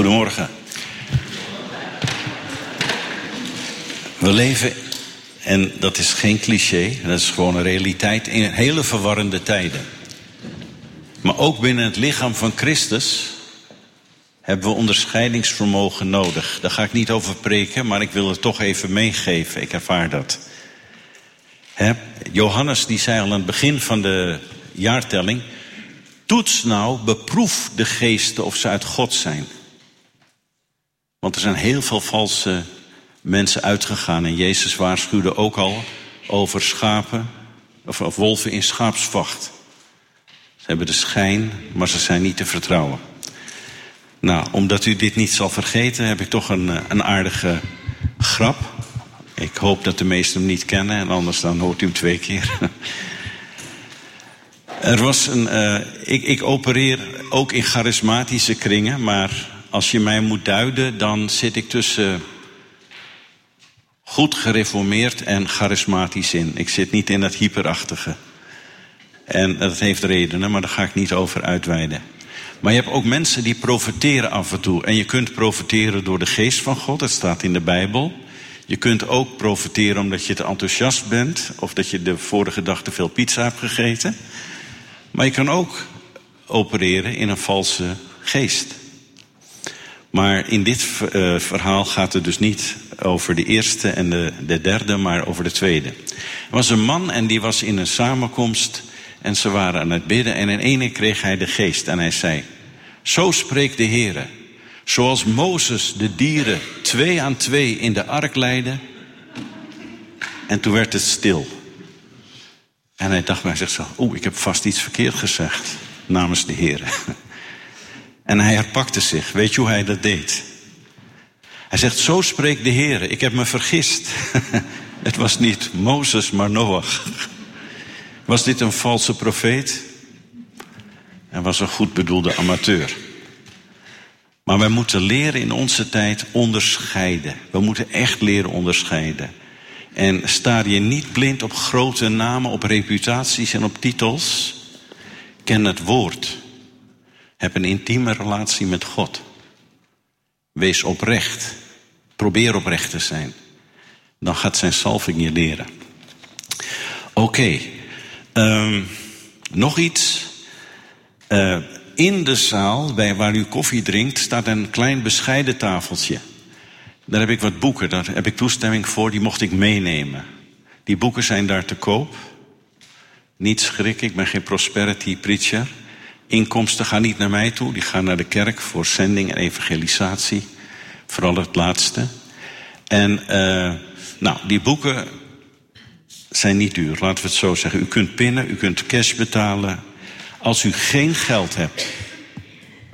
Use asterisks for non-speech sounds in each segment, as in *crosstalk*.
Goedemorgen. We leven, en dat is geen cliché, dat is gewoon een realiteit, in hele verwarrende tijden. Maar ook binnen het lichaam van Christus hebben we onderscheidingsvermogen nodig. Daar ga ik niet over preken, maar ik wil het toch even meegeven. Ik ervaar dat. Johannes die zei al aan het begin van de jaartelling... toets nou, beproef de geesten of ze uit God zijn. Want er zijn heel veel valse mensen uitgegaan. En Jezus waarschuwde ook al over schapen, of, wolven in schaapsvacht. Ze hebben de schijn, maar ze zijn niet te vertrouwen. Nou, omdat u dit niet zal vergeten, heb ik toch een, eh, een aardige grap. Ik hoop dat de meesten hem niet kennen, en anders dan hoort u hem twee keer. *laughs* Er was een. Uh, ik, ik opereer ook in charismatische kringen, maar als je mij moet duiden, dan zit ik tussen goed gereformeerd en charismatisch in. Ik zit niet in dat hyperachtige. En dat heeft redenen, maar daar ga ik niet over uitweiden. Maar je hebt ook mensen die profiteren af en toe. En je kunt profiteren door de geest van God, dat staat in de Bijbel. Je kunt ook profiteren omdat je te enthousiast bent, of dat je de vorige dag te veel pizza hebt gegeten. Maar je kan ook opereren in een valse geest. Maar in dit uh, verhaal gaat het dus niet over de eerste en de, de derde, maar over de tweede. Er was een man en die was in een samenkomst en ze waren aan het bidden en in ene kreeg hij de geest en hij zei, zo spreekt de Heere, zoals Mozes de dieren twee aan twee in de ark leidde. En toen werd het stil. En hij dacht bij zichzelf, oeh, ik heb vast iets verkeerd gezegd namens de Heer. *laughs* En hij herpakte zich. Weet je hoe hij dat deed? Hij zegt, zo spreekt de Heer. Ik heb me vergist. *laughs* het was niet Mozes, maar Noach. Was dit een valse profeet? Hij was een goed bedoelde amateur. Maar wij moeten leren in onze tijd onderscheiden. We moeten echt leren onderscheiden. En sta je niet blind op grote namen, op reputaties en op titels. Ken het woord. Heb een intieme relatie met God. Wees oprecht. Probeer oprecht te zijn. Dan gaat zijn salving je leren. Oké. Um, nog iets. Uh, in de zaal, bij waar u koffie drinkt, staat een klein bescheiden tafeltje. Daar heb ik wat boeken, daar heb ik toestemming voor, die mocht ik meenemen. Die boeken zijn daar te koop. Niet schrikken, ik ben geen prosperity preacher. Inkomsten gaan niet naar mij toe, die gaan naar de kerk voor zending en evangelisatie. Vooral het laatste. En uh, nou, die boeken zijn niet duur, laten we het zo zeggen. U kunt pinnen, u kunt cash betalen. Als u geen geld hebt,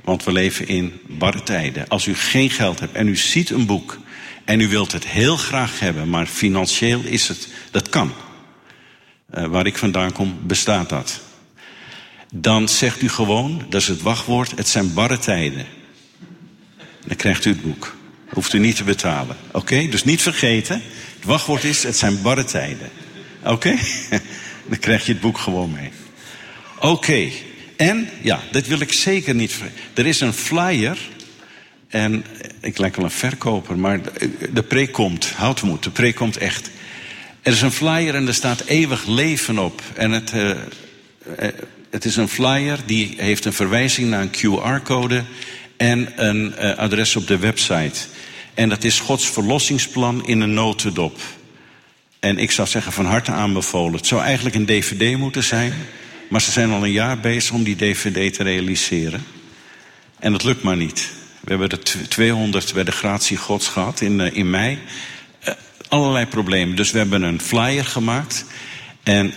want we leven in barre tijden. Als u geen geld hebt en u ziet een boek en u wilt het heel graag hebben, maar financieel is het, dat kan. Uh, waar ik vandaan kom, bestaat dat. Dan zegt u gewoon, dat is het wachtwoord, het zijn barre tijden. Dan krijgt u het boek. Hoeft u niet te betalen. Oké, dus niet vergeten. Het wachtwoord is, het zijn barre tijden. Oké? *laughs* Dan krijg je het boek gewoon mee. Oké. En, ja, dat wil ik zeker niet. Er is een flyer. En ik lijk wel een verkoper, maar de preek komt. Houd moed, de preek komt echt. Er is een flyer en er staat eeuwig leven op. En het, uh, het is een flyer die heeft een verwijzing naar een QR-code en een uh, adres op de website. En dat is Gods verlossingsplan in een notendop. En ik zou zeggen van harte aanbevolen. Het zou eigenlijk een dvd moeten zijn. Maar ze zijn al een jaar bezig om die dvd te realiseren. En dat lukt maar niet. We hebben er 200 bij de gratie gods gehad in, uh, in mei. Uh, allerlei problemen. Dus we hebben een flyer gemaakt. En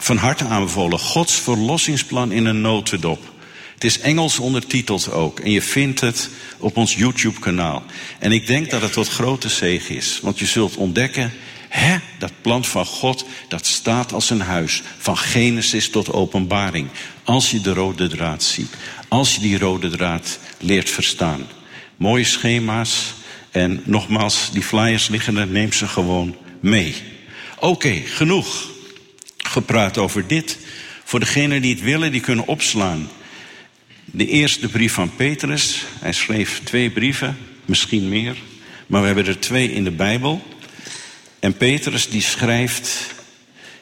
van harte aanbevolen. Gods verlossingsplan in een notendop. Het is Engels ondertiteld ook. En je vindt het op ons YouTube-kanaal. En ik denk dat het tot grote zegen is. Want je zult ontdekken Hè, dat plan van God, dat staat als een huis. Van Genesis tot openbaring. Als je de rode draad ziet. Als je die rode draad leert verstaan. Mooie schema's. En nogmaals, die flyers liggen er, neem ze gewoon mee. Oké, genoeg gepraat over dit. Voor degenen die het willen, die kunnen opslaan. De eerste brief van Petrus. Hij schreef twee brieven, misschien meer. Maar we hebben er twee in de Bijbel. En Petrus die schrijft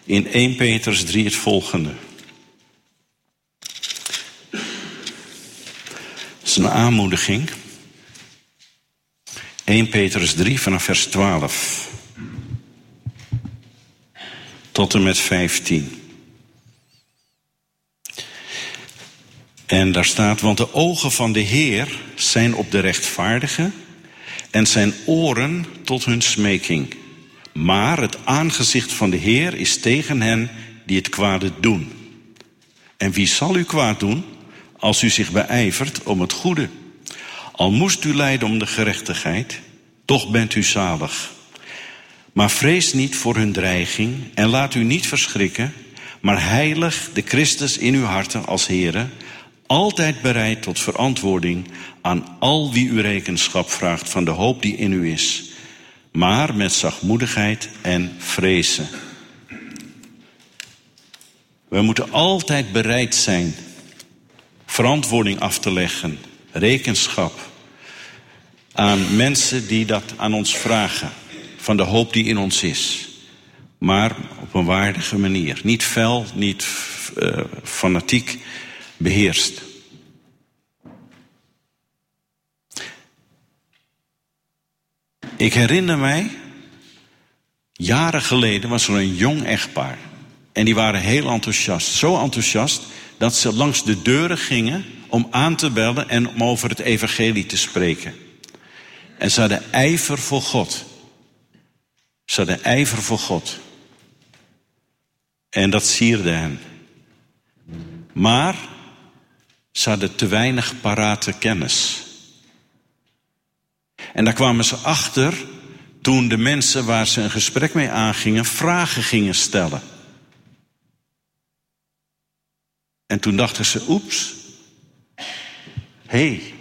in 1 Petrus 3 het volgende. Het is een aanmoediging. 1 Petrus 3 vanaf vers 12 tot en met 15. En daar staat, want de ogen van de Heer zijn op de rechtvaardigen en zijn oren tot hun smeking. Maar het aangezicht van de Heer is tegen hen die het kwade doen. En wie zal u kwaad doen als u zich beijvert om het goede? Al moest u lijden om de gerechtigheid, toch bent u zalig. Maar vrees niet voor hun dreiging en laat u niet verschrikken, maar heilig de Christus in uw harten als Heere, altijd bereid tot verantwoording aan al wie u rekenschap vraagt van de hoop die in u is, maar met zachtmoedigheid en vrezen. We moeten altijd bereid zijn verantwoording af te leggen, rekenschap aan mensen die dat aan ons vragen, van de hoop die in ons is. Maar op een waardige manier. Niet fel, niet uh, fanatiek beheerst. Ik herinner mij, jaren geleden was er een jong echtpaar. En die waren heel enthousiast. Zo enthousiast dat ze langs de deuren gingen om aan te bellen en om over het evangelie te spreken. En ze hadden ijver voor God. Ze hadden ijver voor God. En dat sierde hen. Maar ze hadden te weinig parate kennis. En daar kwamen ze achter toen de mensen waar ze een gesprek mee aangingen vragen gingen stellen. En toen dachten ze, oeps, hé, hey.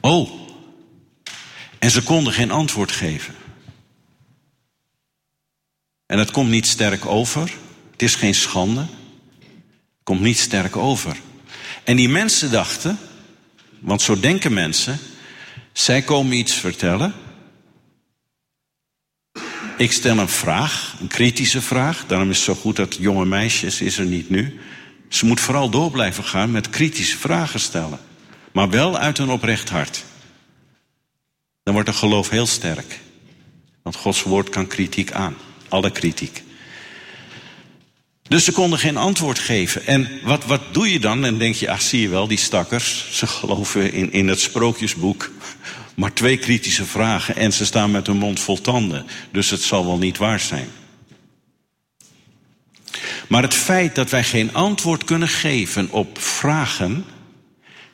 oh. En ze konden geen antwoord geven. En het komt niet sterk over. Het is geen schande. Komt niet sterk over. En die mensen dachten, want zo denken mensen, zij komen iets vertellen. Ik stel een vraag, een kritische vraag. Daarom is het zo goed dat jonge meisjes is er niet nu. Ze moet vooral door blijven gaan met kritische vragen stellen. Maar wel uit een oprecht hart. Dan wordt het geloof heel sterk. Want Gods woord kan kritiek aan. Alle kritiek. Dus ze konden geen antwoord geven. En wat, wat doe je dan? En denk je, ach zie je wel, die stakkers. Ze geloven in, in het sprookjesboek. Maar twee kritische vragen en ze staan met hun mond vol tanden. Dus het zal wel niet waar zijn. Maar het feit dat wij geen antwoord kunnen geven op vragen,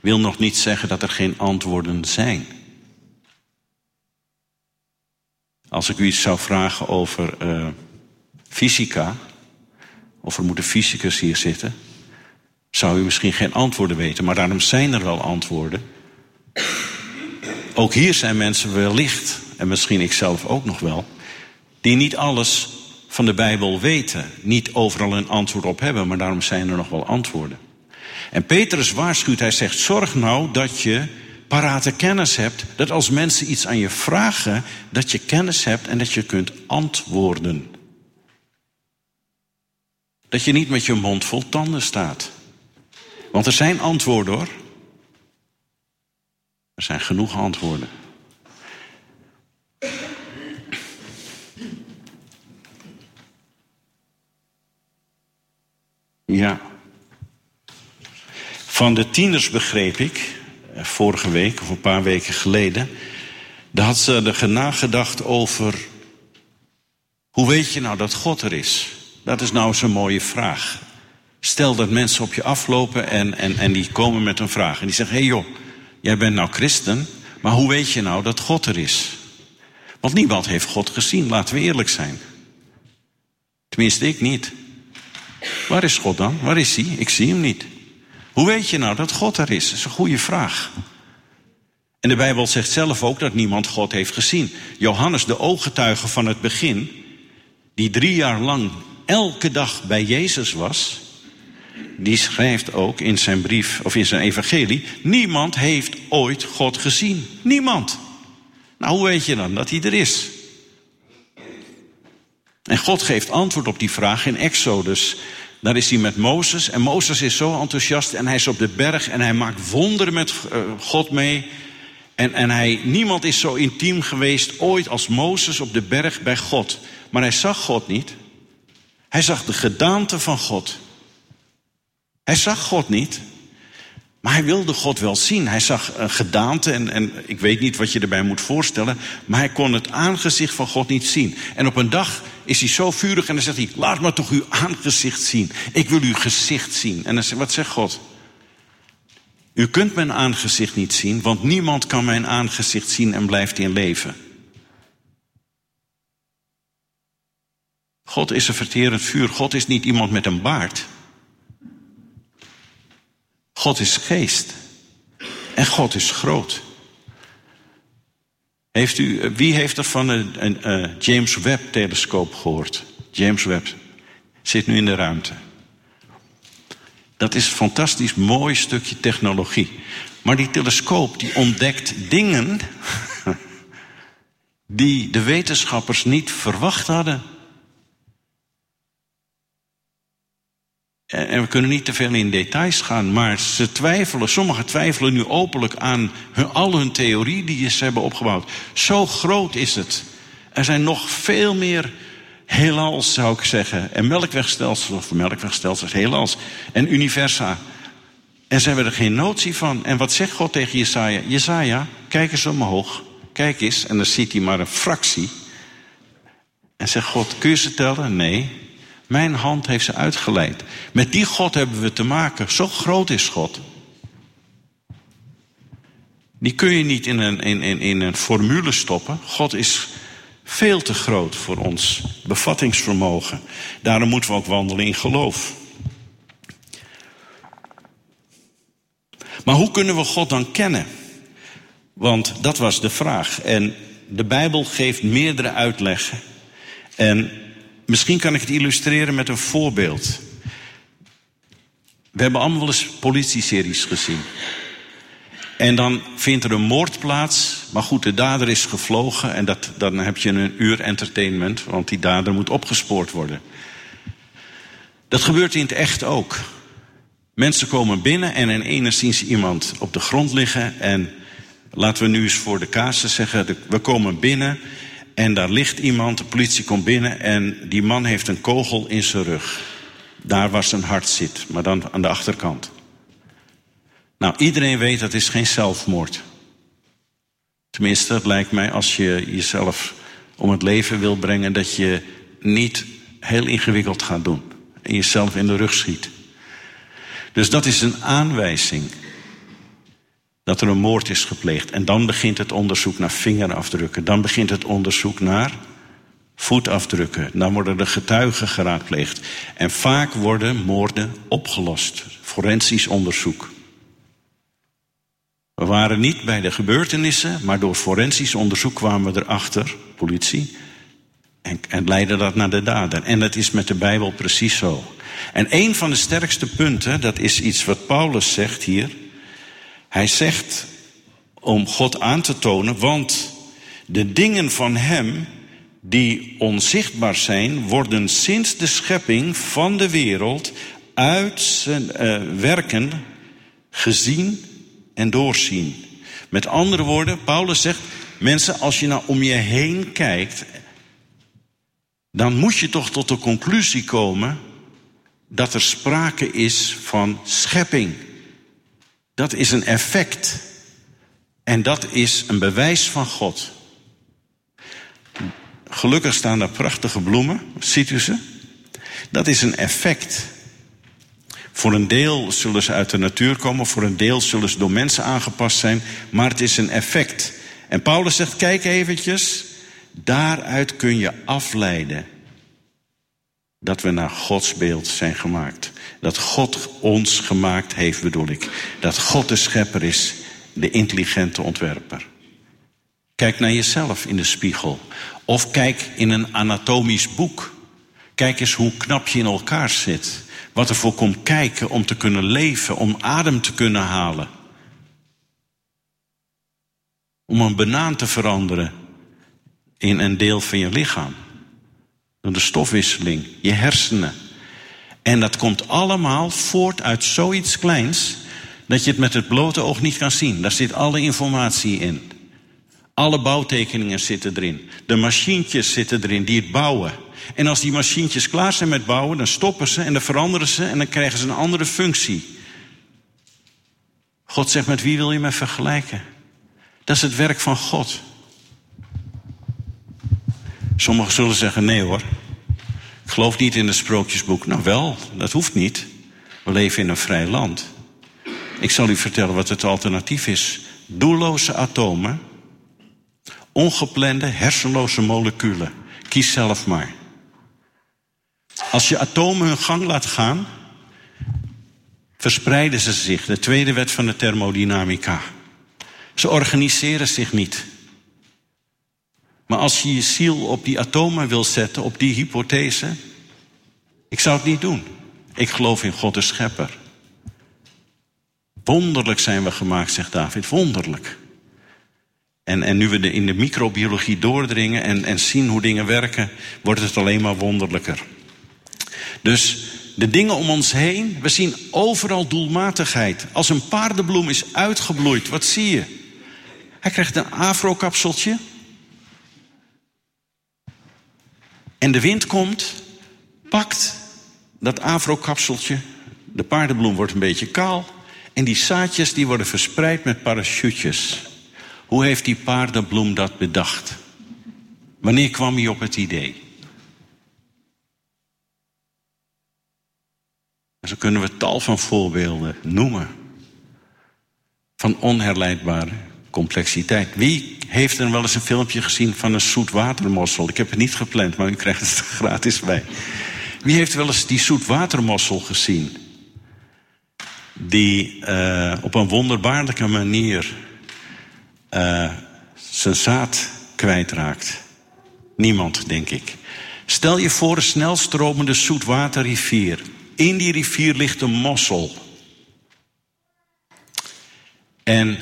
wil nog niet zeggen dat er geen antwoorden zijn. Als ik u iets zou vragen over uh, fysica, of er moeten fysicus hier zitten, zou u misschien geen antwoorden weten, maar daarom zijn er wel antwoorden. Ook hier zijn mensen wellicht, en misschien ik zelf ook nog wel, die niet alles van de Bijbel weten, niet overal een antwoord op hebben, maar daarom zijn er nog wel antwoorden. En Petrus waarschuwt, hij zegt: Zorg nou dat je parate kennis hebt, dat als mensen iets aan je vragen, dat je kennis hebt en dat je kunt antwoorden. Dat je niet met je mond vol tanden staat. Want er zijn antwoorden hoor. Er zijn genoeg antwoorden. Ja. Van de tieners begreep ik, vorige week of een paar weken geleden, daar had ze er nagedacht over. Hoe weet je nou dat God er is? Dat is nou zo'n mooie vraag. Stel dat mensen op je aflopen en, en, en die komen met een vraag. En die zeggen: hé hey joh, jij bent nou christen, maar hoe weet je nou dat God er is? Want niemand heeft God gezien, laten we eerlijk zijn. Tenminste, ik niet. Waar is God dan? Waar is hij? Ik zie hem niet. Hoe weet je nou dat God er is? Dat is een goede vraag. En de Bijbel zegt zelf ook dat niemand God heeft gezien. Johannes, de ooggetuige van het begin, die drie jaar lang elke dag bij Jezus was, die schrijft ook in zijn brief of in zijn evangelie: niemand heeft ooit God gezien. Niemand. Nou, hoe weet je dan dat hij er is? En God geeft antwoord op die vraag in Exodus. Daar is hij met Mozes. En Mozes is zo enthousiast en hij is op de berg en hij maakt wonderen met eh, God mee. En, en hij, niemand is zo intiem geweest ooit als Mozes op de berg bij God. Maar hij zag God niet. Hij zag de gedaante van God. Hij zag God niet. Maar hij wilde God wel zien. Hij zag een gedaante en, en ik weet niet wat je erbij moet voorstellen. Maar hij kon het aangezicht van God niet zien. En op een dag is hij zo vurig en dan zegt hij: Laat me toch uw aangezicht zien. Ik wil uw gezicht zien. En dan zegt, wat zegt God? U kunt mijn aangezicht niet zien, want niemand kan mijn aangezicht zien en blijft in leven. God is een verterend vuur. God is niet iemand met een baard. God is geest. En God is groot. Heeft u, wie heeft er van een, een, een James Webb-telescoop gehoord? James Webb zit nu in de ruimte. Dat is een fantastisch mooi stukje technologie. Maar die telescoop die ontdekt dingen *laughs* die de wetenschappers niet verwacht hadden. En we kunnen niet te veel in details gaan, maar ze twijfelen, sommigen twijfelen nu openlijk aan hun, al hun theorie die ze hebben opgebouwd. Zo groot is het. Er zijn nog veel meer heelals, zou ik zeggen. En melkwegstelsels, of melkwegstelsels, heelals. En universa. En ze hebben er geen notie van. En wat zegt God tegen Jesaja? Jesaja, kijk eens omhoog. Kijk eens. En dan ziet hij maar een fractie. En zegt God, kun je ze tellen? Nee. Mijn hand heeft ze uitgeleid. Met die God hebben we te maken. Zo groot is God. Die kun je niet in een, in, in, in een formule stoppen. God is veel te groot voor ons bevattingsvermogen. Daarom moeten we ook wandelen in geloof. Maar hoe kunnen we God dan kennen? Want dat was de vraag. En de Bijbel geeft meerdere uitleggen. En misschien kan ik het illustreren met een voorbeeld. We hebben allemaal wel eens politieseries gezien. En dan vindt er een moord plaats. Maar goed, de dader is gevlogen. En dat, dan heb je een uur entertainment. Want die dader moet opgespoord worden. Dat gebeurt in het echt ook. Mensen komen binnen en in ene zien ze iemand op de grond liggen. En laten we nu eens voor de casus zeggen: we komen binnen. En daar ligt iemand, de politie komt binnen. En die man heeft een kogel in zijn rug. Daar waar zijn hart zit, maar dan aan de achterkant. Nou, iedereen weet dat is geen zelfmoord. Tenminste, het lijkt mij als je jezelf om het leven wil brengen, dat je niet heel ingewikkeld gaat doen en jezelf in de rug schiet. Dus dat is een aanwijzing dat er een moord is gepleegd. En dan begint het onderzoek naar vingerafdrukken. Dan begint het onderzoek naar voetafdrukken. Dan worden de getuigen geraadpleegd. En vaak worden moorden opgelost. Forensisch onderzoek. We waren niet bij de gebeurtenissen, maar door forensisch onderzoek kwamen we erachter, politie, en, en leidde dat naar de dader. En dat is met de Bijbel precies zo. En een van de sterkste punten, dat is iets wat Paulus zegt hier. Hij zegt om God aan te tonen, want de dingen van Hem die onzichtbaar zijn, worden sinds de schepping van de wereld uit zijn uh, werken gezien en doorzien. Met andere woorden, Paulus zegt: mensen, als je nou om je heen kijkt, dan moet je toch tot de conclusie komen dat er sprake is van schepping. Dat is een effect. En dat is een bewijs van God. Gelukkig staan daar prachtige bloemen, ziet u ze? Dat is een effect. Voor een deel zullen ze uit de natuur komen, voor een deel zullen ze door mensen aangepast zijn, maar het is een effect. En Paulus zegt: kijk eventjes, daaruit kun je afleiden dat we naar Gods beeld zijn gemaakt. Dat God ons gemaakt heeft, bedoel ik. Dat God de schepper is, de intelligente ontwerper. Kijk naar jezelf in de spiegel. Of kijk in een anatomisch boek. Kijk eens hoe knap je in elkaar zit. wat er voor komt kijken om te kunnen leven, om adem te kunnen halen. Om een banaan te veranderen in een deel van je lichaam. Door de stofwisseling, je hersenen. En dat komt allemaal voort uit zoiets kleins dat je het met het blote oog niet kan zien. Daar zit alle informatie in. Alle bouwtekeningen zitten erin. De machientjes zitten erin die het bouwen. En als die machientjes klaar zijn met bouwen, dan stoppen ze en dan veranderen ze en dan krijgen ze een andere functie. God zegt, met wie wil je me vergelijken? Dat is het werk van God. Sommigen zullen zeggen, nee hoor, geloof niet in het sprookjesboek. Nou wel, dat hoeft niet. We leven in een vrij land. Ik zal u vertellen wat het alternatief is. Doelloze atomen, ongeplande, hersenloze moleculen. Kies zelf maar. Als je atomen hun gang laat gaan, verspreiden ze zich. De tweede wet van de thermodynamica. Ze organiseren zich niet. Maar als je je ziel op die atomen wil zetten, op die hypothese, ik zou het niet doen. Ik geloof in God de Schepper. Wonderlijk zijn we gemaakt, zegt David. Wonderlijk. En, en nu we de, in de microbiologie doordringen en, en zien hoe dingen werken, wordt het alleen maar wonderlijker. Dus de dingen om ons heen, we zien overal doelmatigheid. Als een paardenbloem is uitgebloeid, wat zie je? Hij krijgt een afrokapseltje. En de wind komt, pakt dat afrokapseltje. De paardenbloem wordt een beetje kaal. En die zaadjes die worden verspreid met parachutjes. Hoe heeft die paardenbloem dat bedacht? Wanneer kwam hij op het idee? En zo kunnen we tal van voorbeelden noemen. Van onherleidbare complexiteit. Wie heeft er wel eens een filmpje gezien van een zoetwatermossel? Ik heb het niet gepland, maar u krijgt het *laughs* gratis bij. Wie heeft wel eens die zoetwatermossel gezien? Die uh, op een wonderbaarlijke manier uh, zijn zaad kwijtraakt. Niemand, denk ik. Stel je voor een snelstromende zoetwaterrivier. In die rivier ligt een mossel. En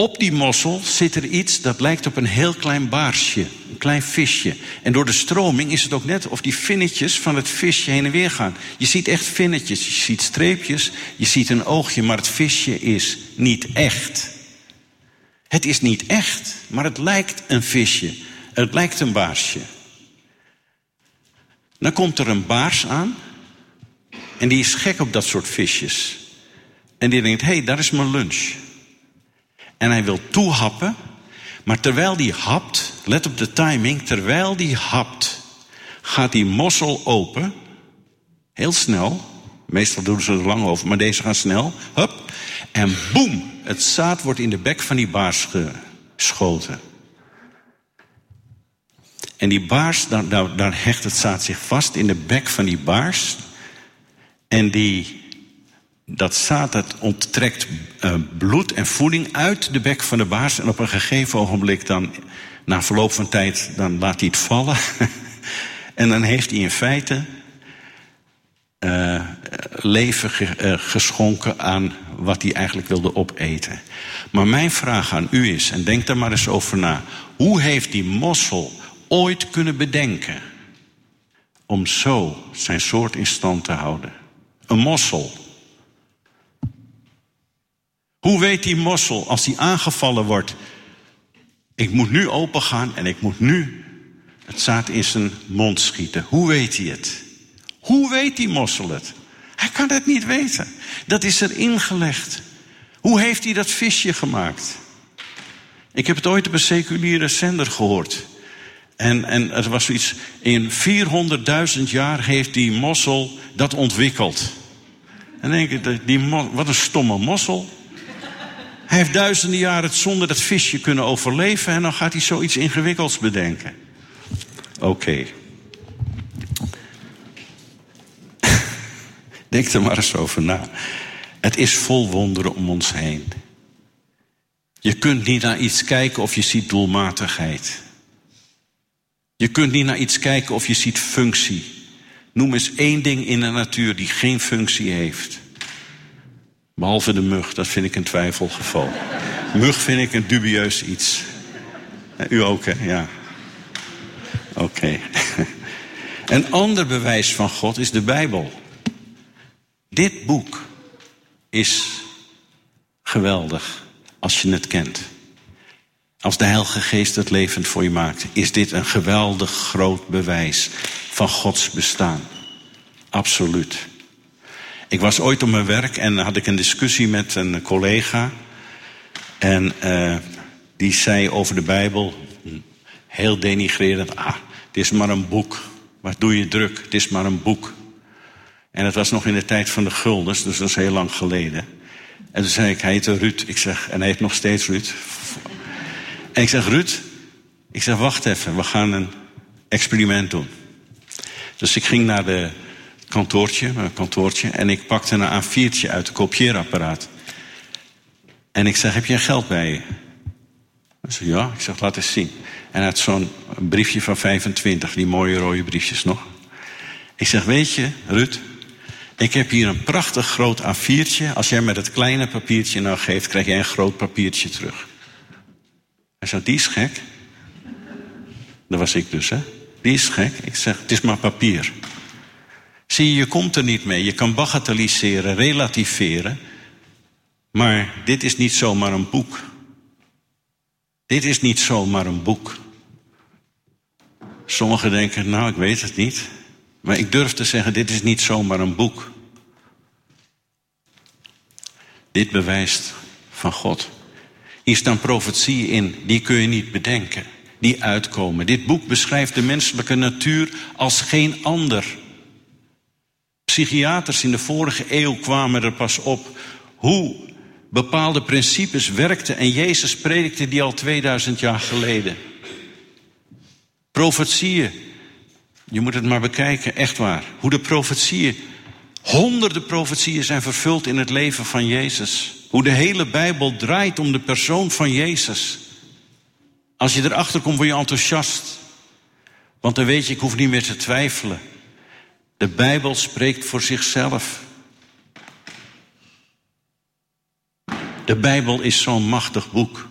op die mossel zit er iets dat lijkt op een heel klein baarsje, een klein visje. En door de stroming is het ook net of die vinnetjes van het visje heen en weer gaan. Je ziet echt vinnetjes, je ziet streepjes, je ziet een oogje, maar het visje is niet echt. Het is niet echt, maar het lijkt een visje. Het lijkt een baarsje. Dan komt er een baars aan. En die is gek op dat soort visjes. En die denkt, hé, hey, daar is mijn lunch. En hij wil toehappen. Maar terwijl die hapt, let op de timing, terwijl die hapt, gaat die mossel open. Heel snel. Meestal doen ze er lang over, maar deze gaan snel. Hup. En boem, het zaad wordt in de bek van die baars geschoten. En die baars, daar, daar, hecht het zaad zich vast in de bek van die baars. En die, dat zaad dat onttrekt uh, bloed en voeding uit de bek van de baars. En op een gegeven ogenblik dan, na verloop van tijd, dan laat hij het vallen. *laughs* en dan heeft hij in feite uh, leven uh, geschonken aan wat hij eigenlijk wilde opeten. Maar mijn vraag aan u is, en denk daar maar eens over na. Hoe heeft die mossel ooit kunnen bedenken om zo zijn soort in stand te houden? Een mossel. Hoe weet die mossel als hij aangevallen wordt? Ik moet nu opengaan en ik moet nu het zaad in zijn mond schieten. Hoe weet hij het? Hoe weet die mossel het? Hij kan het niet weten. Dat is er ingelegd. Hoe heeft hij dat visje gemaakt? Ik heb het ooit op een seculiere zender gehoord. En, en er was zoiets, in 400.000 jaar heeft die mossel dat ontwikkeld. En dan denk ik, die, wat een stomme mossel. Hij heeft duizenden jaren het zonder dat visje kunnen overleven en dan gaat hij zoiets ingewikkelds bedenken. Oké. *laughs* Denk er maar eens over na. Het is vol wonderen om ons heen. Je kunt niet naar iets kijken of je ziet doelmatigheid. Je kunt niet naar iets kijken of je ziet functie. Noem eens één ding in de natuur die geen functie heeft. Behalve de mug, dat vind ik een twijfelgeval. Mug vind ik een dubieus iets. U ook, hè? Ja. Oké. *laughs* Een ander bewijs van God is de Bijbel. Dit boek is geweldig als je het kent. Als de Heilige Geest het levend voor je maakt, is dit een geweldig groot bewijs van Gods bestaan. Absoluut. Ik was ooit op mijn werk en had ik een discussie met een collega. En uh, die zei over de Bijbel, heel denigrerend, ah, het is maar een boek. Wat doe je druk? Het is maar een boek. En het was nog in de tijd van de guldens, dus dat is heel lang geleden. En toen zei ik, hij heette Ruud. Ik zeg, en hij heet nog steeds Ruud. En ik zeg, Ruud, ik zeg, wacht even, we gaan een experiment doen. Dus ik ging naar de kantoortje, mijn kantoortje, en ik pakte een A4'tje uit het kopieerapparaat. En ik zeg, heb je geld bij je? Hij ja. Ik zeg, laat eens zien. En had zo'n briefje van 25, die mooie rode briefjes nog. Ik zeg, weet je, Ruud, ik heb hier een prachtig groot A4'tje. Als jij met het kleine papiertje nou geeft, krijg jij een groot papiertje terug. Hij zei, die is gek. Dat was ik dus, hè. Die is gek. Ik zeg, het is maar papier. Zie je, je komt er niet mee. Je kan bagatelliseren, relativeren. Maar dit is niet zomaar een boek. Dit is niet zomaar een boek. Sommigen denken, nou, ik weet het niet. Maar ik durf te zeggen, dit is niet zomaar een boek. Dit bewijst van God. Hier staan profetieën in, die kun je niet bedenken, die uitkomen. Dit boek beschrijft de menselijke natuur als geen ander. Psychiaters in de vorige eeuw kwamen er pas op hoe bepaalde principes werkten en Jezus predikte die al 2000 jaar geleden. Profetieën, je moet het maar bekijken, echt waar. Hoe de profetieën, honderden profetieën zijn vervuld in het leven van Jezus. Hoe de hele Bijbel draait om de persoon van Jezus. Als je erachter komt, word je enthousiast. Want dan weet je, ik hoef niet meer te twijfelen. De Bijbel spreekt voor zichzelf. De Bijbel is zo'n machtig boek.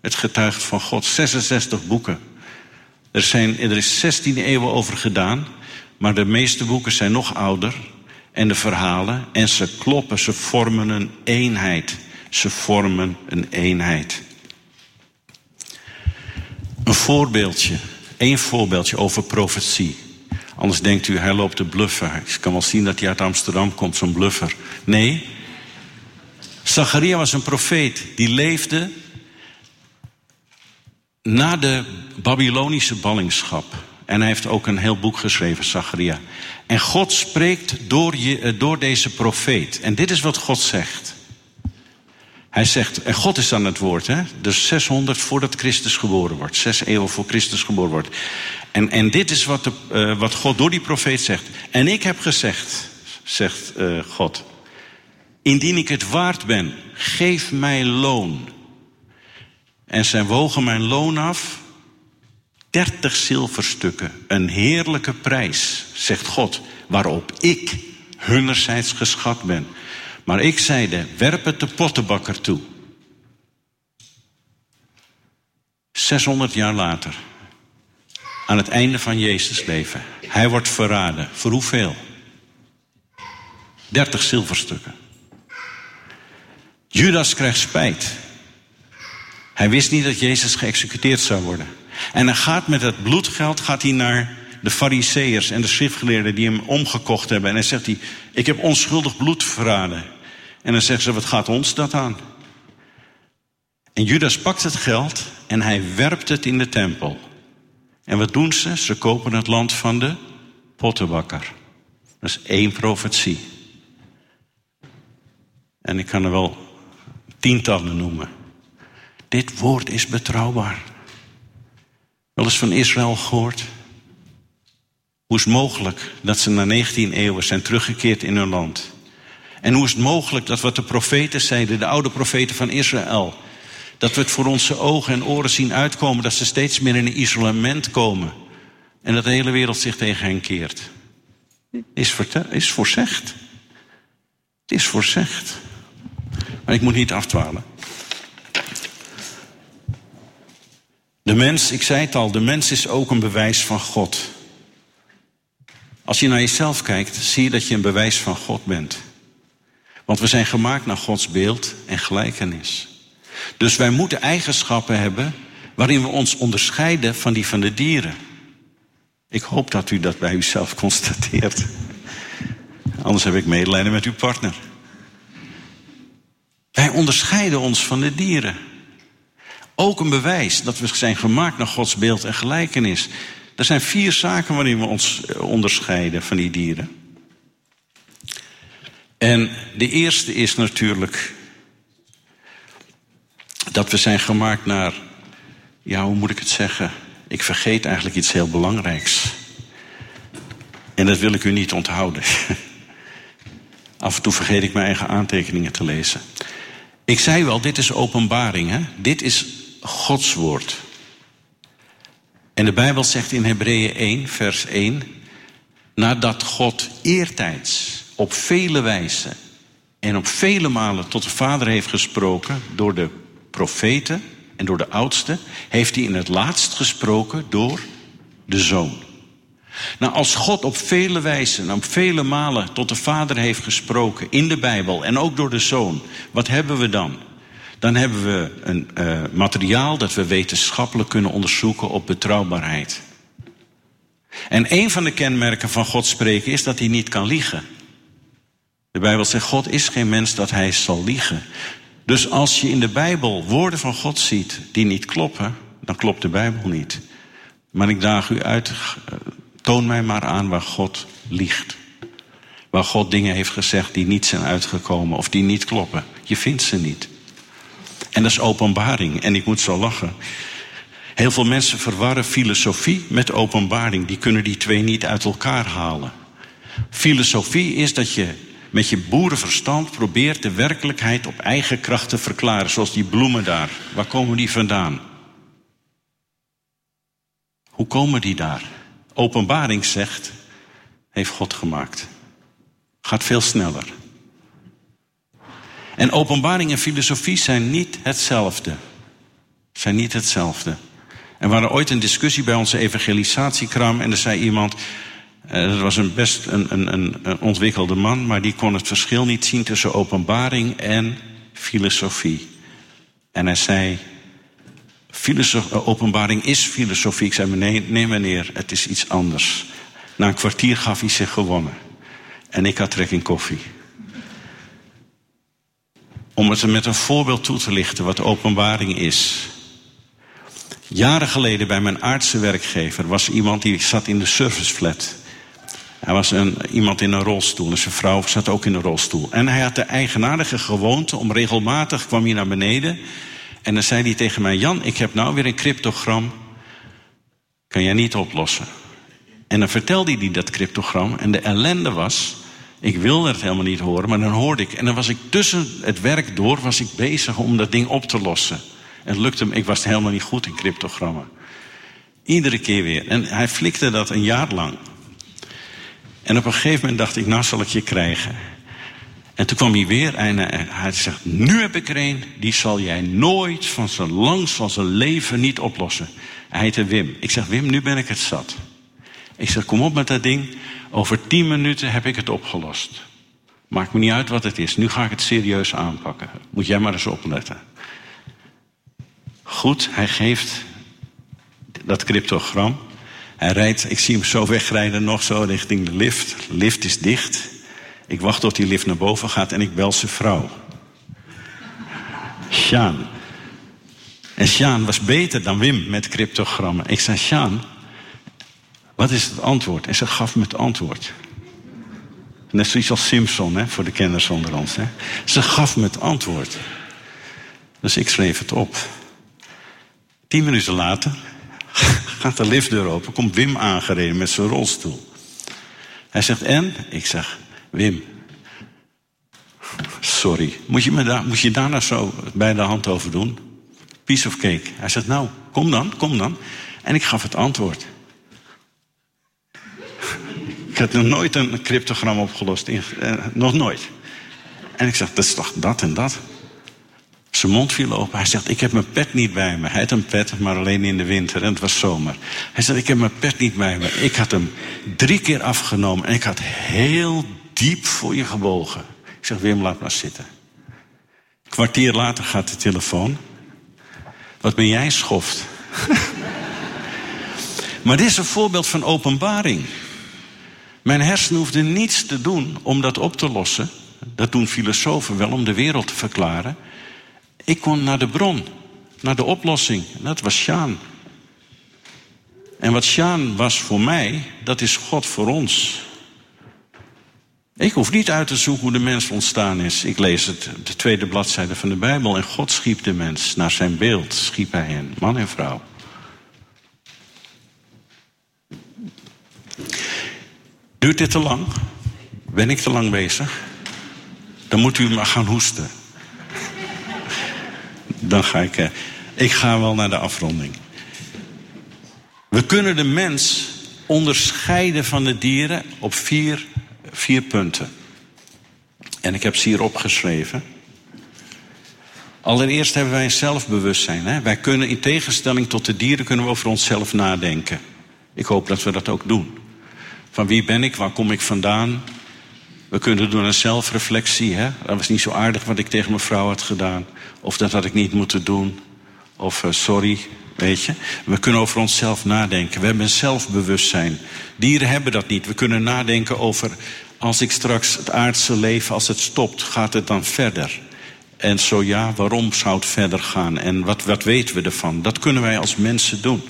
Het getuigt van God. 66 boeken. Er, zijn, er is 16 eeuwen over gedaan. Maar de meeste boeken zijn nog ouder en de verhalen. En ze kloppen, ze vormen een eenheid. Ze vormen een eenheid. Een voorbeeldje, één voorbeeldje over profetie. Anders denkt u, hij loopt te bluffen. Ik kan wel zien dat hij uit Amsterdam komt, zo'n bluffer. Nee, Zacharia was een profeet die leefde na de Babylonische ballingschap. En hij heeft ook een heel boek geschreven, Zacharia. En God spreekt door, je, eh, door deze profeet. En dit is wat God zegt. Hij zegt, en God is aan het woord, hè? dus 600 voordat Christus geboren wordt. Zes eeuwen voor Christus geboren wordt. En, en dit is wat, de, uh, wat God door die profeet zegt. En ik heb gezegd, zegt uh, God. Indien ik het waard ben, geef mij loon. En zij wogen mijn loon af 30 zilverstukken, een heerlijke prijs, zegt God, waarop ik hunnerzijds geschat ben. Maar ik zeide, werp het de pottenbakker toe. 600 jaar later, aan het einde van Jezus' leven, hij wordt verraden. Voor hoeveel? 30 zilverstukken. Judas krijgt spijt. Hij wist niet dat Jezus geëxecuteerd zou worden. En hij gaat met het bloedgeld gaat hij naar de fariseërs en de schriftgeleerden die hem omgekocht hebben. En hij zegt hij, ik heb onschuldig bloed verraden. En dan zeggen ze, wat gaat ons dat aan? En Judas pakt het geld en hij werpt het in de tempel. En wat doen ze? Ze kopen het land van de pottenbakker. Dat is één profetie. En ik kan er wel tientallen noemen. Dit woord is betrouwbaar. Wel eens van Israël gehoord? Hoe is het mogelijk dat ze na 19 eeuwen zijn teruggekeerd in hun land? En hoe is het mogelijk dat wat de profeten zeiden, de oude profeten van Israël, dat we het voor onze ogen en oren zien uitkomen, dat ze steeds meer in een isolement komen en dat de hele wereld zich tegen hen keert? Is, is voorzegd. Het is voorzegd. Maar ik moet niet afdwalen. De mens, ik zei het al, de mens is ook een bewijs van God. Als je naar jezelf kijkt, zie je dat je een bewijs van God bent. Want we zijn gemaakt naar Gods beeld en gelijkenis. Dus wij moeten eigenschappen hebben waarin we ons onderscheiden van die van de dieren. Ik hoop dat u dat bij uzelf constateert. Anders heb ik medelijden met uw partner. Wij onderscheiden ons van de dieren. Ook een bewijs dat we zijn gemaakt naar Gods beeld en gelijkenis. Er zijn vier zaken waarin we ons eh, onderscheiden van die dieren. En de eerste is natuurlijk dat we zijn gemaakt naar, ja, hoe moet ik het zeggen? Ik vergeet eigenlijk iets heel belangrijks. En dat wil ik u niet onthouden. *laughs* Af en toe vergeet ik mijn eigen aantekeningen te lezen. Ik zei wel, dit is openbaring. Hè? Dit is Gods woord. En de Bijbel zegt in Hebreeën 1, vers 1... nadat God eertijds op vele wijzen en op vele malen tot de Vader heeft gesproken... door de profeten en door de oudsten... heeft hij in het laatst gesproken door de Zoon. Nou, als God op vele wijzen, op vele malen tot de Vader heeft gesproken in de Bijbel en ook door de Zoon, wat hebben we dan? Dan hebben we een uh, materiaal dat we wetenschappelijk kunnen onderzoeken op betrouwbaarheid. En een van de kenmerken van God spreken is dat hij niet kan liegen. De Bijbel zegt, God is geen mens dat hij zal liegen. Dus als je in de Bijbel woorden van God ziet die niet kloppen, dan klopt de Bijbel niet. Maar ik daag u uit, eh, toon mij maar aan waar God liegt. Waar God dingen heeft gezegd die niet zijn uitgekomen of die niet kloppen. Je vindt ze niet. En dat is openbaring. En ik moet zo lachen. Heel veel mensen verwarren filosofie met openbaring. Die kunnen die twee niet uit elkaar halen. Filosofie is dat je met je boerenverstand probeert de werkelijkheid op eigen kracht te verklaren. Zoals die bloemen daar. Waar komen die vandaan? Hoe komen die daar? Openbaring zegt, heeft God gemaakt. Gaat veel sneller. En openbaring en filosofie zijn niet hetzelfde. Zijn niet hetzelfde. Er waren ooit een discussie bij onze evangelisatiekram en er zei iemand, dat was een best een, een, een, ontwikkelde man, maar die kon het verschil niet zien tussen openbaring en filosofie. En hij zei, eh, openbaring is filosofie. Ik zei, nee, nee meneer, het is iets anders. Na een kwartier gaf hij zich gewonnen. En ik had trek in koffie. Om het met een voorbeeld toe te lichten wat openbaring is. Jaren geleden bij mijn aardse werkgever was iemand die zat in de serviceflat. Hij was een, iemand in een rolstoel en zijn vrouw zat ook in een rolstoel. En hij had de eigenaardige gewoonte om regelmatig kwam hij naar beneden. En dan zei hij tegen mij: Jan, ik heb nou weer een cryptogram. Kan jij niet oplossen? En dan vertelde hij dat cryptogram. En de ellende was ik wilde het helemaal niet horen, maar dan hoorde ik. En dan was ik tussen het werk door was ik bezig om dat ding op te lossen. En het lukte me, ik was helemaal niet goed in cryptogrammen. Iedere keer weer. En hij flikte dat een jaar lang. En op een gegeven moment dacht ik, nou zal ik je krijgen. En toen kwam hij weer en hij zegt, nu heb ik er een, die zal jij nooit van zijn langs van zijn leven niet oplossen. Hij heette Wim. Ik zeg, Wim, nu ben ik het zat. Ik zeg, kom op met dat ding. Over tien minuten heb ik het opgelost. Maakt me niet uit wat het is. Nu ga ik het serieus aanpakken. Moet jij maar eens opletten. Goed, hij geeft dat cryptogram. Hij rijdt, ik zie hem zo wegrijden, nog zo richting de lift. Lift is dicht. Ik wacht tot die lift naar boven gaat en ik bel zijn vrouw. Sjaan. En Sjaan was beter dan Wim met cryptogrammen. Ik zei, Sjaan, wat is het antwoord? En ze gaf me het antwoord. Net zoiets als Simpson, hè, voor de kenners onder ons. Hè. Ze gaf me het antwoord. Dus ik schreef het op. Tien minuten later gaat de liftdeur open, komt Wim aangereden met zijn rolstoel. Hij zegt, en? Ik zeg, Wim, sorry, moet je, me daar, moet je daar nou zo bij de hand over doen? Piece of cake. Hij zegt, nou, kom dan, kom dan. En ik gaf het antwoord. *laughs* Ik had nog nooit een cryptogram opgelost. Eh, nog nooit. En ik zeg, dat is toch dat en dat? Zijn mond viel open. Hij zegt, ik heb mijn pet niet bij me. Hij had een pet, maar alleen in de winter. En het was zomer. Hij zegt, ik heb mijn pet niet bij me. Ik had hem drie keer afgenomen. En ik had heel diep voor je gebogen. Ik zeg, Wim, laat maar zitten. Een kwartier later gaat de telefoon. Wat ben jij schoft? *laughs* maar dit is een voorbeeld van openbaring. Mijn hersenen hoefden niets te doen om dat op te lossen. Dat doen filosofen wel om de wereld te verklaren. Ik kon naar de bron, naar de oplossing. Dat was Sjaan. En wat Sjaan was voor mij, dat is God voor ons. Ik hoef niet uit te zoeken hoe de mens ontstaan is. Ik lees het, de tweede bladzijde van de Bijbel. En God schiep de mens. Naar zijn beeld schiep hij hen, man en vrouw. Duurt dit te lang? Ben ik te lang bezig? Dan moet u maar gaan hoesten. Dan ga ik. Eh, ik ga wel naar de afronding. We kunnen de mens onderscheiden van de dieren op vier, vier punten. En ik heb ze hier opgeschreven. Allereerst hebben wij een zelfbewustzijn. Hè? Wij kunnen in tegenstelling tot de dieren kunnen we over onszelf nadenken. Ik hoop dat we dat ook doen. Van wie ben ik, waar kom ik vandaan? We kunnen doen een zelfreflectie. Hè? Dat was niet zo aardig wat ik tegen mijn vrouw had gedaan. Of dat had ik niet moeten doen. Of uh, sorry, weet je. We kunnen over onszelf nadenken. We hebben een zelfbewustzijn. Dieren hebben dat niet. We kunnen nadenken over... als ik straks het aardse leven, als het stopt, gaat het dan verder? En zo ja, waarom zou het verder gaan? En wat, wat weten we ervan? Dat kunnen wij als mensen doen.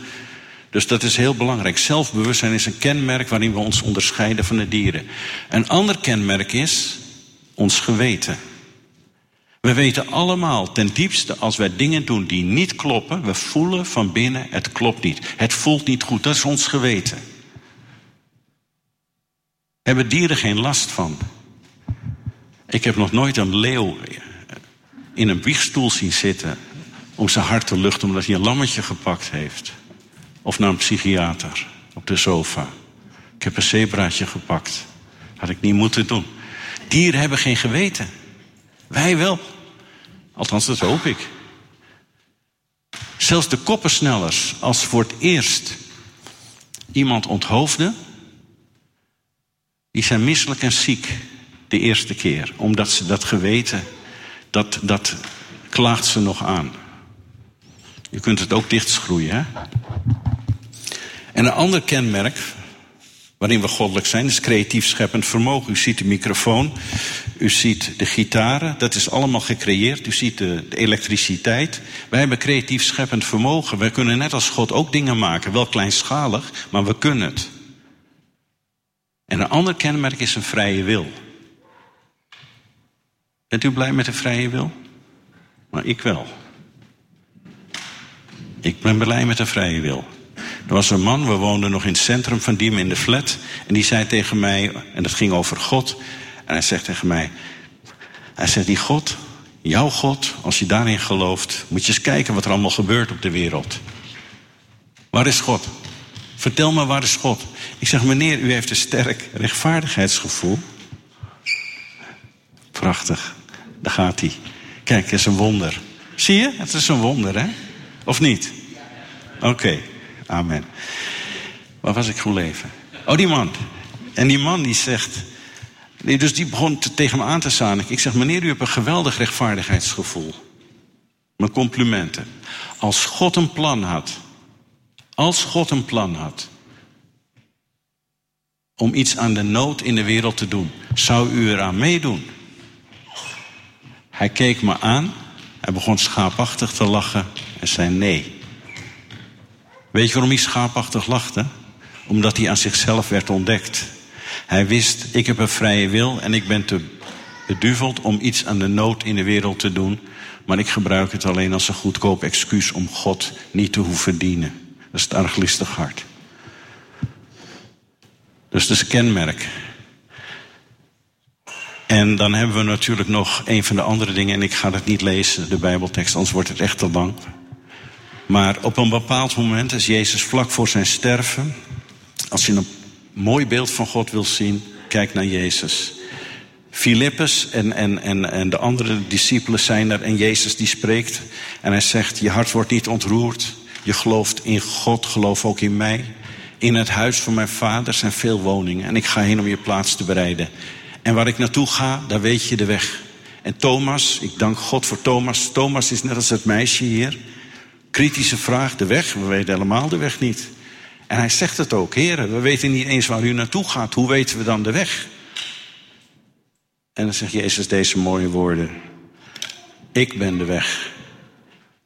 Dus dat is heel belangrijk. Zelfbewustzijn is een kenmerk waarin we ons onderscheiden van de dieren. Een ander kenmerk is ons geweten. We weten allemaal ten diepste als wij dingen doen die niet kloppen, we voelen van binnen het klopt niet. Het voelt niet goed, dat is ons geweten. Hebben dieren geen last van? Ik heb nog nooit een leeuw in een wiegstoel zien zitten om zijn hart te luchten omdat hij een lammetje gepakt heeft. Of naar een psychiater op de sofa. Ik heb een zebraatje gepakt. Had ik niet moeten doen. Dieren hebben geen geweten. Wij wel. Althans, dat hoop ik. Zelfs de koppensnellers, als voor het eerst iemand onthoofde, die zijn misselijk en ziek de eerste keer. Omdat ze dat geweten, dat, dat klaagt ze nog aan. Je kunt het ook dichtschroeien, hè? En een ander kenmerk waarin we goddelijk zijn, is creatief scheppend vermogen. U ziet de microfoon, u ziet de gitaren, dat is allemaal gecreëerd. U ziet de, elektriciteit. Wij hebben creatief scheppend vermogen. Wij kunnen net als God ook dingen maken, wel kleinschalig, maar we kunnen het. En een ander kenmerk is een vrije wil. Bent u blij met een vrije wil? Maar ik wel. Ik ben blij met een vrije wil. Er was een man, we woonden nog in het centrum van Diemen in de flat. En die zei tegen mij, en dat ging over God. En hij zegt tegen mij, hij zegt, die God, jouw God, als je daarin gelooft, moet je eens kijken wat er allemaal gebeurt op de wereld. Waar is God? Vertel me, waar is God? Ik zeg, meneer, u heeft een sterk rechtvaardigheidsgevoel. Prachtig, daar gaat hij. Kijk, het is een wonder. Zie je? Het is een wonder, hè? Of niet? Oké. Amen. Waar was ik gebleven? Oh, die man. En die man die zegt. Nee, dus die begon te, tegen me aan te staan. Ik zeg, meneer, u hebt een geweldig rechtvaardigheidsgevoel. Mijn complimenten. Als God een plan had. Als God een plan had. Om iets aan de nood in de wereld te doen. Zou u eraan meedoen? Hij keek me aan. Hij begon schaapachtig te lachen. En zei nee. Weet je waarom hij schaapachtig lachte? Omdat hij aan zichzelf werd ontdekt. Hij wist, ik heb een vrije wil en ik ben te beduveld om iets aan de nood in de wereld te doen. Maar ik gebruik het alleen als een goedkoop excuus om God niet te hoeven dienen. Dat is het arglistig hart. Dus dat is een kenmerk. En dan hebben we natuurlijk nog een van de andere dingen, en ik ga het niet lezen, de Bijbeltekst, anders wordt het echt te lang. Maar op een bepaald moment is Jezus vlak voor zijn sterven. Als je een mooi beeld van God wil zien, kijk naar Jezus. Filippus en, en, en, en de andere discipelen zijn er en Jezus die spreekt. En hij zegt, je hart wordt niet ontroerd. Je gelooft in God, geloof ook in mij. In het huis van mijn vader zijn veel woningen. En ik ga heen om je plaats te bereiden. En waar ik naartoe ga, daar weet je de weg. En Thomas, ik dank God voor Thomas. Thomas is net als het meisje hier. Kritische vraag, de weg. We weten helemaal de weg niet. En hij zegt het ook, heren, we weten niet eens waar u naartoe gaat. Hoe weten we dan de weg? En dan zegt Jezus deze mooie woorden. Ik ben de weg,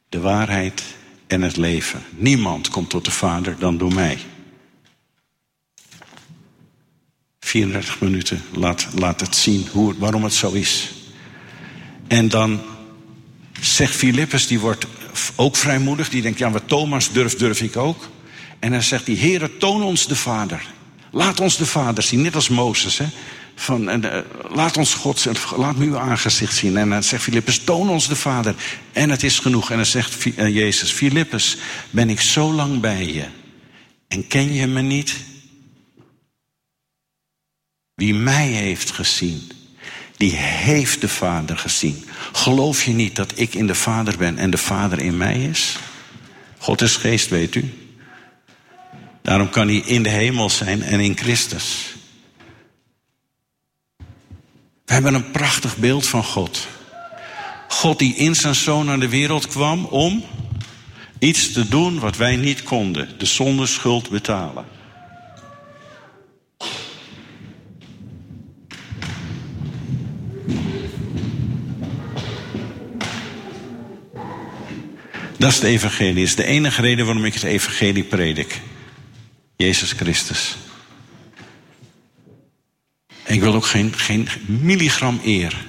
de waarheid en het leven. Niemand komt tot de Vader dan door mij. 34 minuten laat, laat het zien hoe, waarom het zo is. En dan zegt Filippus, die wordt ook vrijmoedig. Die denkt, ja, wat Thomas durft, durf ik ook. En dan zegt hij, Heere, toon ons de Vader. Laat ons de Vader zien, net als Mozes. Hè? Van, en, uh, laat ons God, laat me uw aangezicht zien. En dan zegt Filippus, toon ons de Vader. En het is genoeg. En dan zegt uh, Jezus, Filippus, ben ik zo lang bij je. En ken je me niet? Wie mij heeft gezien, die heeft de Vader gezien. Geloof je niet dat ik in de Vader ben en de Vader in mij is? God is geest, weet u. Daarom kan hij in de hemel zijn en in Christus. We hebben een prachtig beeld van God. God die in zijn zoon naar de wereld kwam om iets te doen wat wij niet konden: de zondeschuld betalen. Dat is de evangelie. Dat is de enige reden waarom ik het evangelie predik. Jezus Christus. Ik wil ook geen, geen milligram eer.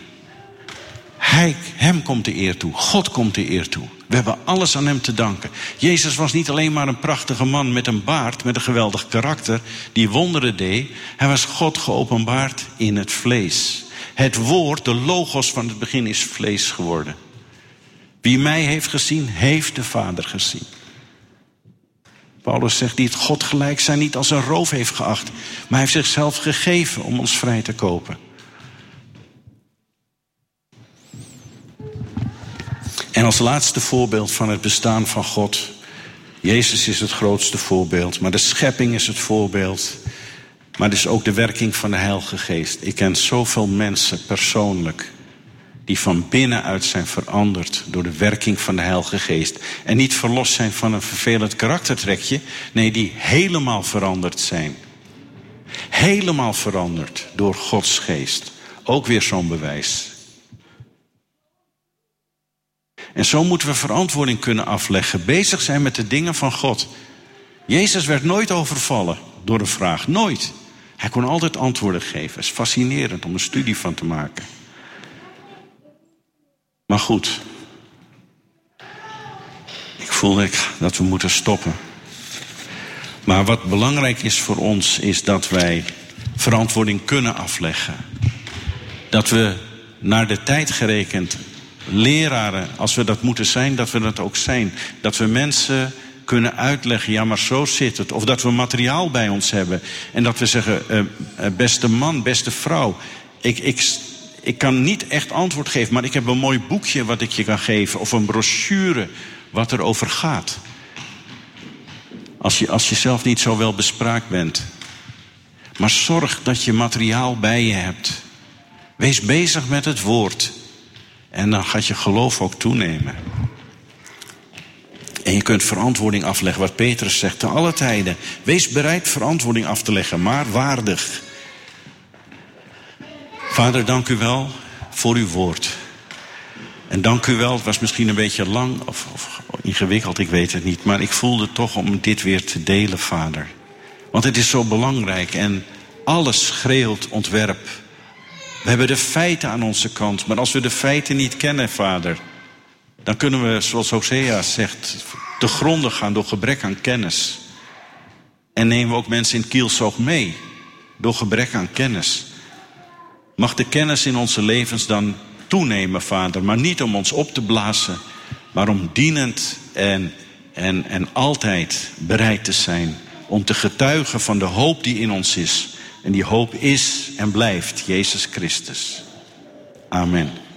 Hij, hem komt de eer toe. God komt de eer toe. We hebben alles aan hem te danken. Jezus was niet alleen maar een prachtige man met een baard, met een geweldig karakter, die wonderen deed. Hij was God geopenbaard in het vlees. Het woord, de logos van het begin, is vlees geworden. Wie mij heeft gezien, heeft de Vader gezien. Paulus zegt, die het God gelijk zijn niet als een roof heeft geacht, maar hij heeft zichzelf gegeven om ons vrij te kopen. En als laatste voorbeeld van het bestaan van God, Jezus is het grootste voorbeeld, maar de schepping is het voorbeeld, maar het is ook de werking van de Heilige Geest. Ik ken zoveel mensen persoonlijk die van binnenuit zijn veranderd door de werking van de Heilige Geest. En niet verlost zijn van een vervelend karaktertrekje, nee, die helemaal veranderd zijn. Helemaal veranderd door Gods Geest. Ook weer zo'n bewijs. En zo moeten we verantwoording kunnen afleggen, bezig zijn met de dingen van God. Jezus werd nooit overvallen door een vraag, nooit. Hij kon altijd antwoorden geven. Het is fascinerend om een studie van te maken. Maar goed, ik voel dat we moeten stoppen. Maar wat belangrijk is voor ons, is dat wij verantwoording kunnen afleggen. Dat we naar de tijd gerekend leraren, als we dat moeten zijn, dat we dat ook zijn. Dat we mensen kunnen uitleggen, ja maar zo zit het. Of dat we materiaal bij ons hebben. En dat we zeggen, uh, beste man, beste vrouw, ik, ik, ik kan niet echt antwoord geven, maar ik heb een mooi boekje wat ik je kan geven. Of een brochure wat erover gaat. Als je, als je zelf niet zo wel bespraakt bent. Maar zorg dat je materiaal bij je hebt. Wees bezig met het woord. En dan gaat je geloof ook toenemen. En je kunt verantwoording afleggen, wat Petrus zegt, te alle tijden. Wees bereid verantwoording af te leggen, maar waardig. Vader, dank u wel voor uw woord. En dank u wel, het was misschien een beetje lang of, of, ingewikkeld, ik weet het niet. Maar ik voelde toch om dit weer te delen, Vader. Want het is zo belangrijk en alles schreeuwt ontwerp. We hebben de feiten aan onze kant, maar als we de feiten niet kennen, Vader, dan kunnen we, zoals Hosea zegt, te gronden gaan door gebrek aan kennis. En nemen we ook mensen in kielzoog mee door gebrek aan kennis. Mag de kennis in onze levens dan toenemen, Vader, maar niet om ons op te blazen, maar om dienend en, en, en altijd bereid te zijn om te getuigen van de hoop die in ons is. En die hoop is en blijft Jezus Christus. Amen.